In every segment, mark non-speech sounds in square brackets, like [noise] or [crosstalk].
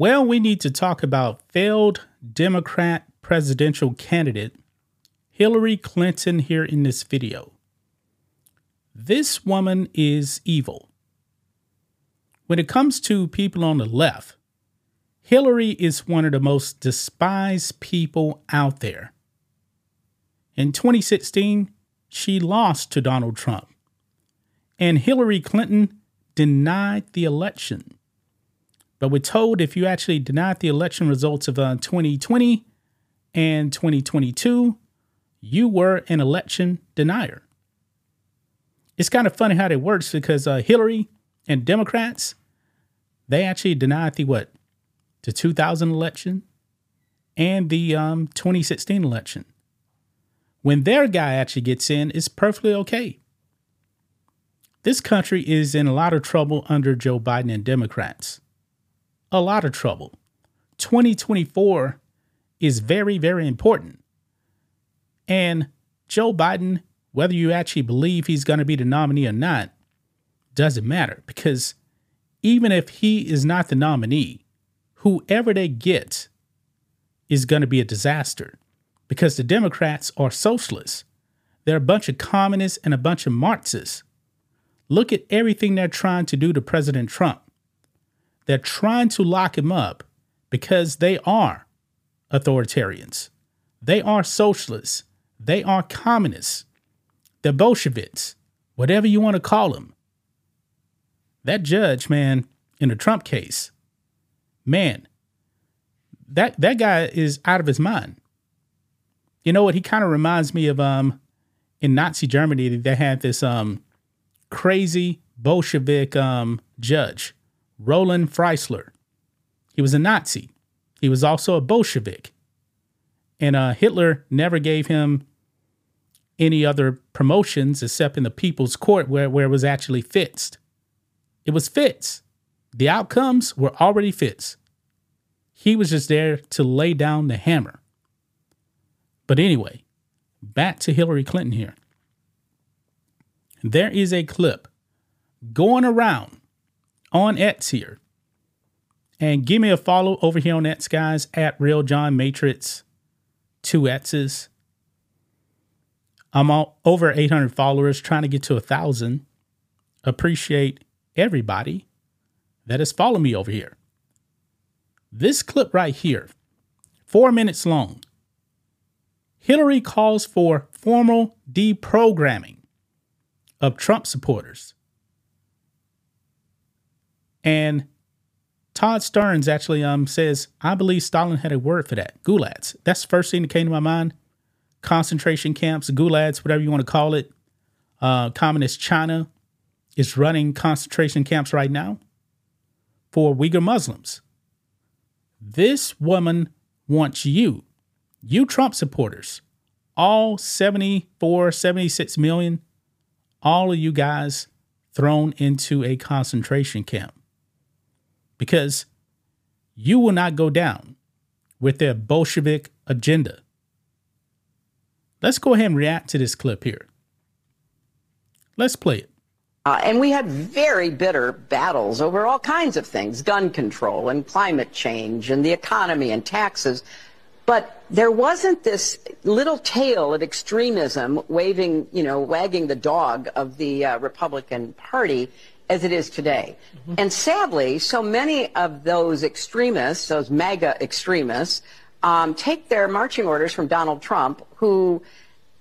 Well, we need to talk about failed Democrat presidential candidate Hillary Clinton here in this video. This woman is evil. When it comes to people on the left, Hillary is one of the most despised people out there. In 2016, she lost to Donald Trump, and Hillary Clinton denied the election. But we're told if you actually denied the election results of uh, 2020 and 2022, you were an election denier. It's kind of funny how that works because uh, Hillary and Democrats, they actually denied the what? The 2000 election and the um, 2016 election. When their guy actually gets in, it's perfectly okay. This country is in a lot of trouble under Joe Biden and Democrats a lot of trouble. 2024 is very, very important. And Joe Biden, whether you actually believe he's going to be the nominee or not, doesn't matter because even if he is not the nominee, whoever they get is going to be a disaster because the Democrats are socialists. They're a bunch of communists and a bunch of Marxists. Look at everything they're trying to do to President Trump. They're trying to lock him up because they are authoritarians. They are socialists. They are communists. They're Bolsheviks, whatever you want to call them. That judge, man, in the Trump case, man, that that guy is out of his mind. You know what? He kind of reminds me of um in Nazi Germany they had this um crazy Bolshevik um judge Roland Freisler. He was a Nazi. He was also a Bolshevik. And uh, Hitler never gave him any other promotions except in the People's Court, where, where it was actually fixed. It was fixed. The outcomes were already fixed. He was just there to lay down the hammer. But anyway, back to Hillary Clinton here. There is a clip going around on X here. And give me a follow over here on X, guys, at Real John Matrix, two X's. I'm all, over 800 followers, trying to get to a thousand. Appreciate everybody that has followed me over here. This clip right here, four minutes long. Hillary calls for formal deprogramming of Trump supporters. And Todd Starnes actually um, says, I believe Stalin had a word for that. Gulags. That's the first thing that came to my mind. Concentration camps, gulags, whatever you want to call it. Uh, Communist China is running concentration camps right now for Uyghur Muslims. This woman wants you, you Trump supporters, all 74, 76 million, all of you guys thrown into a concentration camp because you will not go down with their Bolshevik agenda. Let's go ahead and react to this clip here. Let's play it. Uh, and we had very bitter battles over all kinds of things gun control and climate change and the economy and taxes. But there wasn't this little tail of extremism waving, you know, wagging the dog of the uh, Republican Party as it is today. Mm-hmm. And sadly, so many of those extremists, those MAGA extremists, um, take their marching orders from Donald Trump, who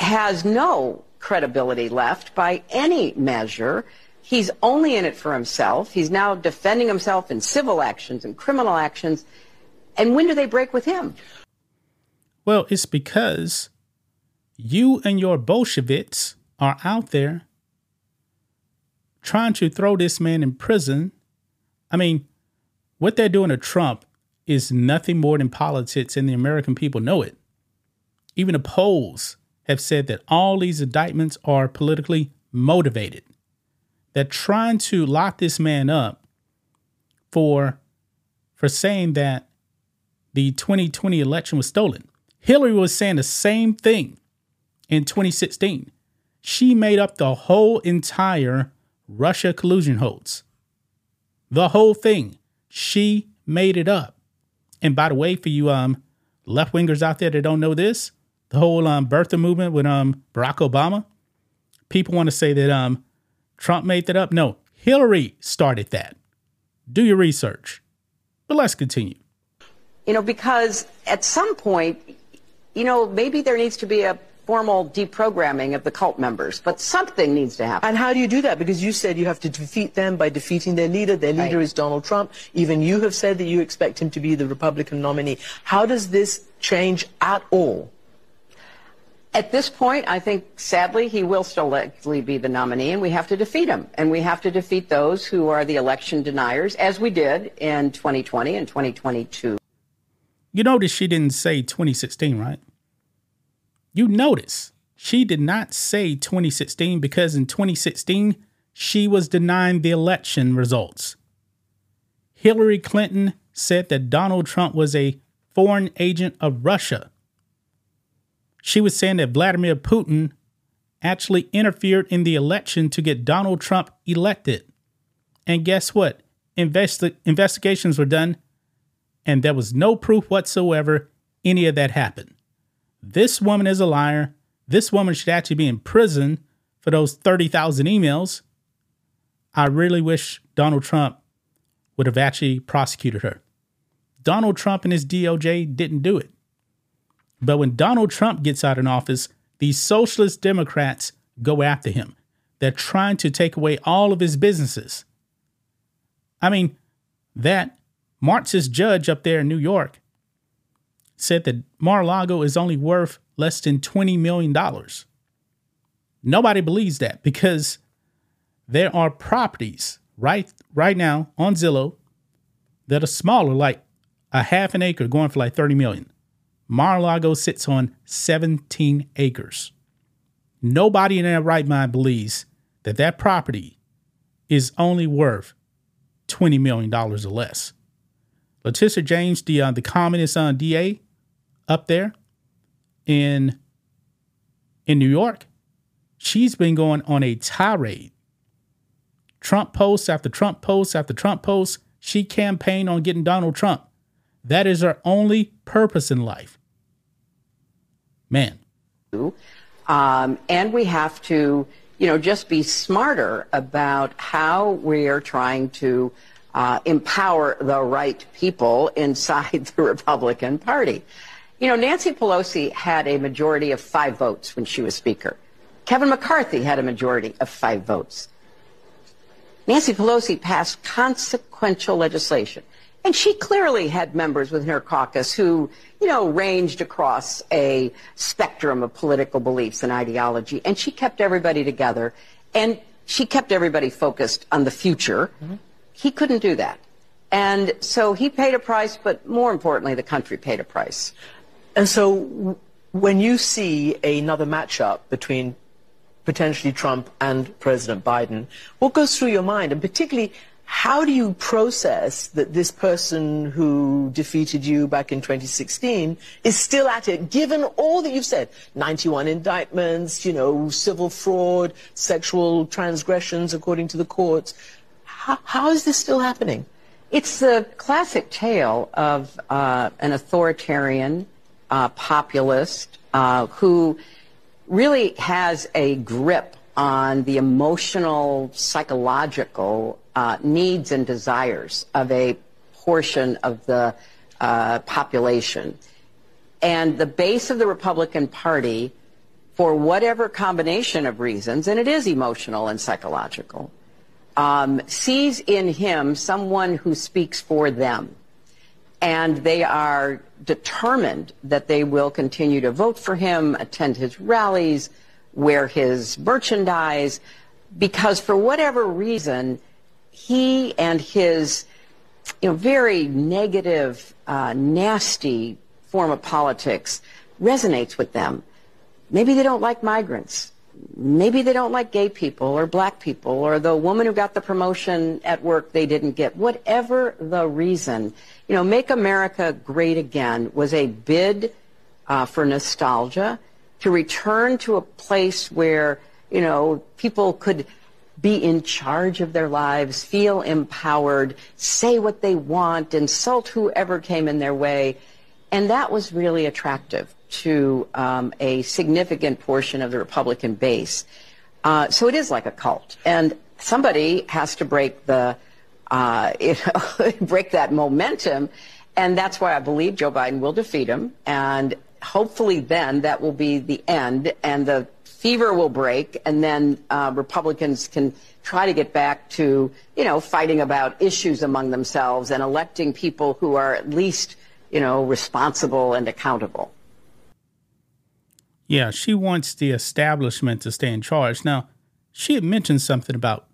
has no credibility left by any measure. He's only in it for himself. He's now defending himself in civil actions and criminal actions. And when do they break with him? Well, it's because you and your Bolsheviks are out there trying to throw this man in prison. I mean, what they're doing to Trump is nothing more than politics, and the American people know it. Even the polls have said that all these indictments are politically motivated. They're trying to lock this man up for for saying that the 2020 election was stolen. Hillary was saying the same thing in 2016. She made up the whole entire Russia collusion hoax. The whole thing. She made it up. And by the way, for you um left wingers out there that don't know this, the whole um birther movement with um Barack Obama, people want to say that um Trump made that up. No, Hillary started that. Do your research. But let's continue. You know, because at some point, you know, maybe there needs to be a formal deprogramming of the cult members, but something needs to happen. And how do you do that? Because you said you have to defeat them by defeating their leader. Their leader right. is Donald Trump. Even you have said that you expect him to be the Republican nominee. How does this change at all? At this point, I think sadly he will still likely be the nominee, and we have to defeat him. And we have to defeat those who are the election deniers, as we did in 2020 and 2022. You notice she didn't say 2016, right? You notice she did not say 2016 because in 2016 she was denying the election results. Hillary Clinton said that Donald Trump was a foreign agent of Russia. She was saying that Vladimir Putin actually interfered in the election to get Donald Trump elected. And guess what? Investi- investigations were done and there was no proof whatsoever any of that happened. This woman is a liar. This woman should actually be in prison for those 30,000 emails. I really wish Donald Trump would have actually prosecuted her. Donald Trump and his DOJ didn't do it. But when Donald Trump gets out in office, these socialist Democrats go after him. They're trying to take away all of his businesses. I mean, that Marxist judge up there in New York said that Mar-a-Lago is only worth less than $20 million. Nobody believes that because there are properties right right now on Zillow that are smaller, like a half an acre going for like 30 million. Mar-a-Lago sits on 17 acres. Nobody in their right mind believes that that property is only worth $20 million or less. Letitia James, the uh, the communist uh, DA up there in in New York, she's been going on a tirade. Trump posts after Trump posts after Trump posts. She campaigned on getting Donald Trump. That is her only purpose in life. Man. Um, and we have to, you know, just be smarter about how we are trying to uh, empower the right people inside [laughs] the Republican Party. You know, Nancy Pelosi had a majority of five votes when she was Speaker. Kevin McCarthy had a majority of five votes. Nancy Pelosi passed consequential legislation. And she clearly had members within her caucus who, you know, ranged across a spectrum of political beliefs and ideology. And she kept everybody together. And she kept everybody focused on the future. Mm-hmm. He couldn't do that. And so he paid a price, but more importantly, the country paid a price. And so when you see another matchup between potentially Trump and President Biden, what goes through your mind? And particularly, how do you process that this person who defeated you back in 2016 is still at it, given all that you've said? 91 indictments, you know, civil fraud, sexual transgressions according to the courts. How, how is this still happening? It's the classic tale of uh, an authoritarian uh, populist uh, who really has a grip on the emotional, psychological uh, needs and desires of a portion of the uh, population. And the base of the Republican Party, for whatever combination of reasons, and it is emotional and psychological, um, sees in him someone who speaks for them. And they are determined that they will continue to vote for him, attend his rallies, wear his merchandise, because for whatever reason, he and his you know, very negative, uh, nasty form of politics resonates with them. Maybe they don't like migrants maybe they don't like gay people or black people or the woman who got the promotion at work they didn't get. Whatever the reason, you know, Make America Great Again was a bid uh, for nostalgia to return to a place where, you know, people could be in charge of their lives, feel empowered, say what they want, insult whoever came in their way. And that was really attractive to um, a significant portion of the Republican base. Uh, so it is like a cult. And somebody has to break the, uh, [laughs] you know, break that momentum. And that's why I believe Joe Biden will defeat him. And hopefully then that will be the end and the fever will break and then uh, Republicans can try to get back to, you know, fighting about issues among themselves and electing people who are at least, you know, responsible and accountable. Yeah, she wants the establishment to stay in charge. Now, she had mentioned something about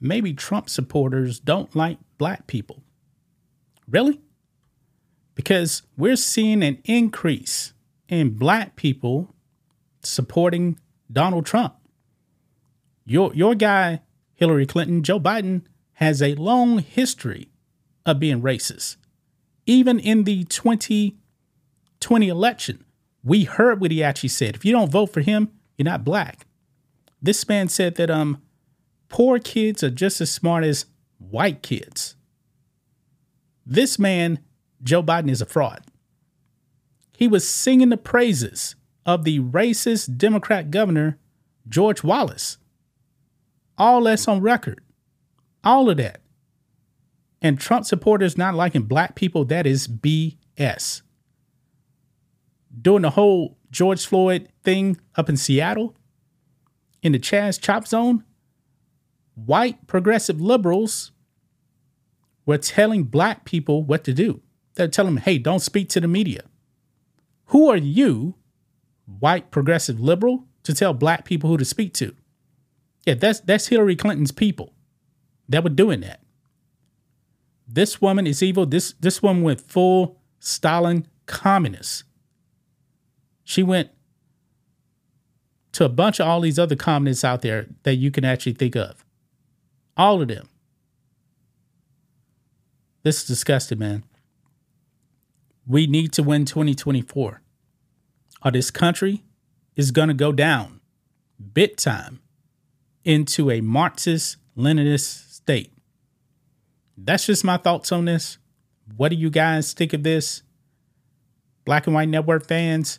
maybe Trump supporters don't like black people. Really? Because we're seeing an increase in black people supporting Donald Trump. Your your guy, Hillary Clinton, Joe Biden, has a long history of being racist. Even in the 2020 election, we heard what he actually said. If you don't vote for him, you're not black. This man said that um poor kids are just as smart as white kids. This man, Joe Biden, is a fraud. He was singing the praises of the racist Democrat governor, George Wallace. All that's on record. All of that. And Trump supporters not liking black people, that is BS. During the whole George Floyd thing up in Seattle, in the Chaz Chop Zone, white progressive liberals were telling black people what to do. They're telling them, hey, don't speak to the media. Who are you, white progressive liberal, to tell black people who to speak to? Yeah, that's that's Hillary Clinton's people that were doing that. This woman is evil. This this woman went full Stalin communist. She went to a bunch of all these other communists out there that you can actually think of. All of them. This is disgusting, man. We need to win 2024 or this country is going to go down bit time into a Marxist Leninist state. That's just my thoughts on this. What do you guys think of this? Black and White Network fans,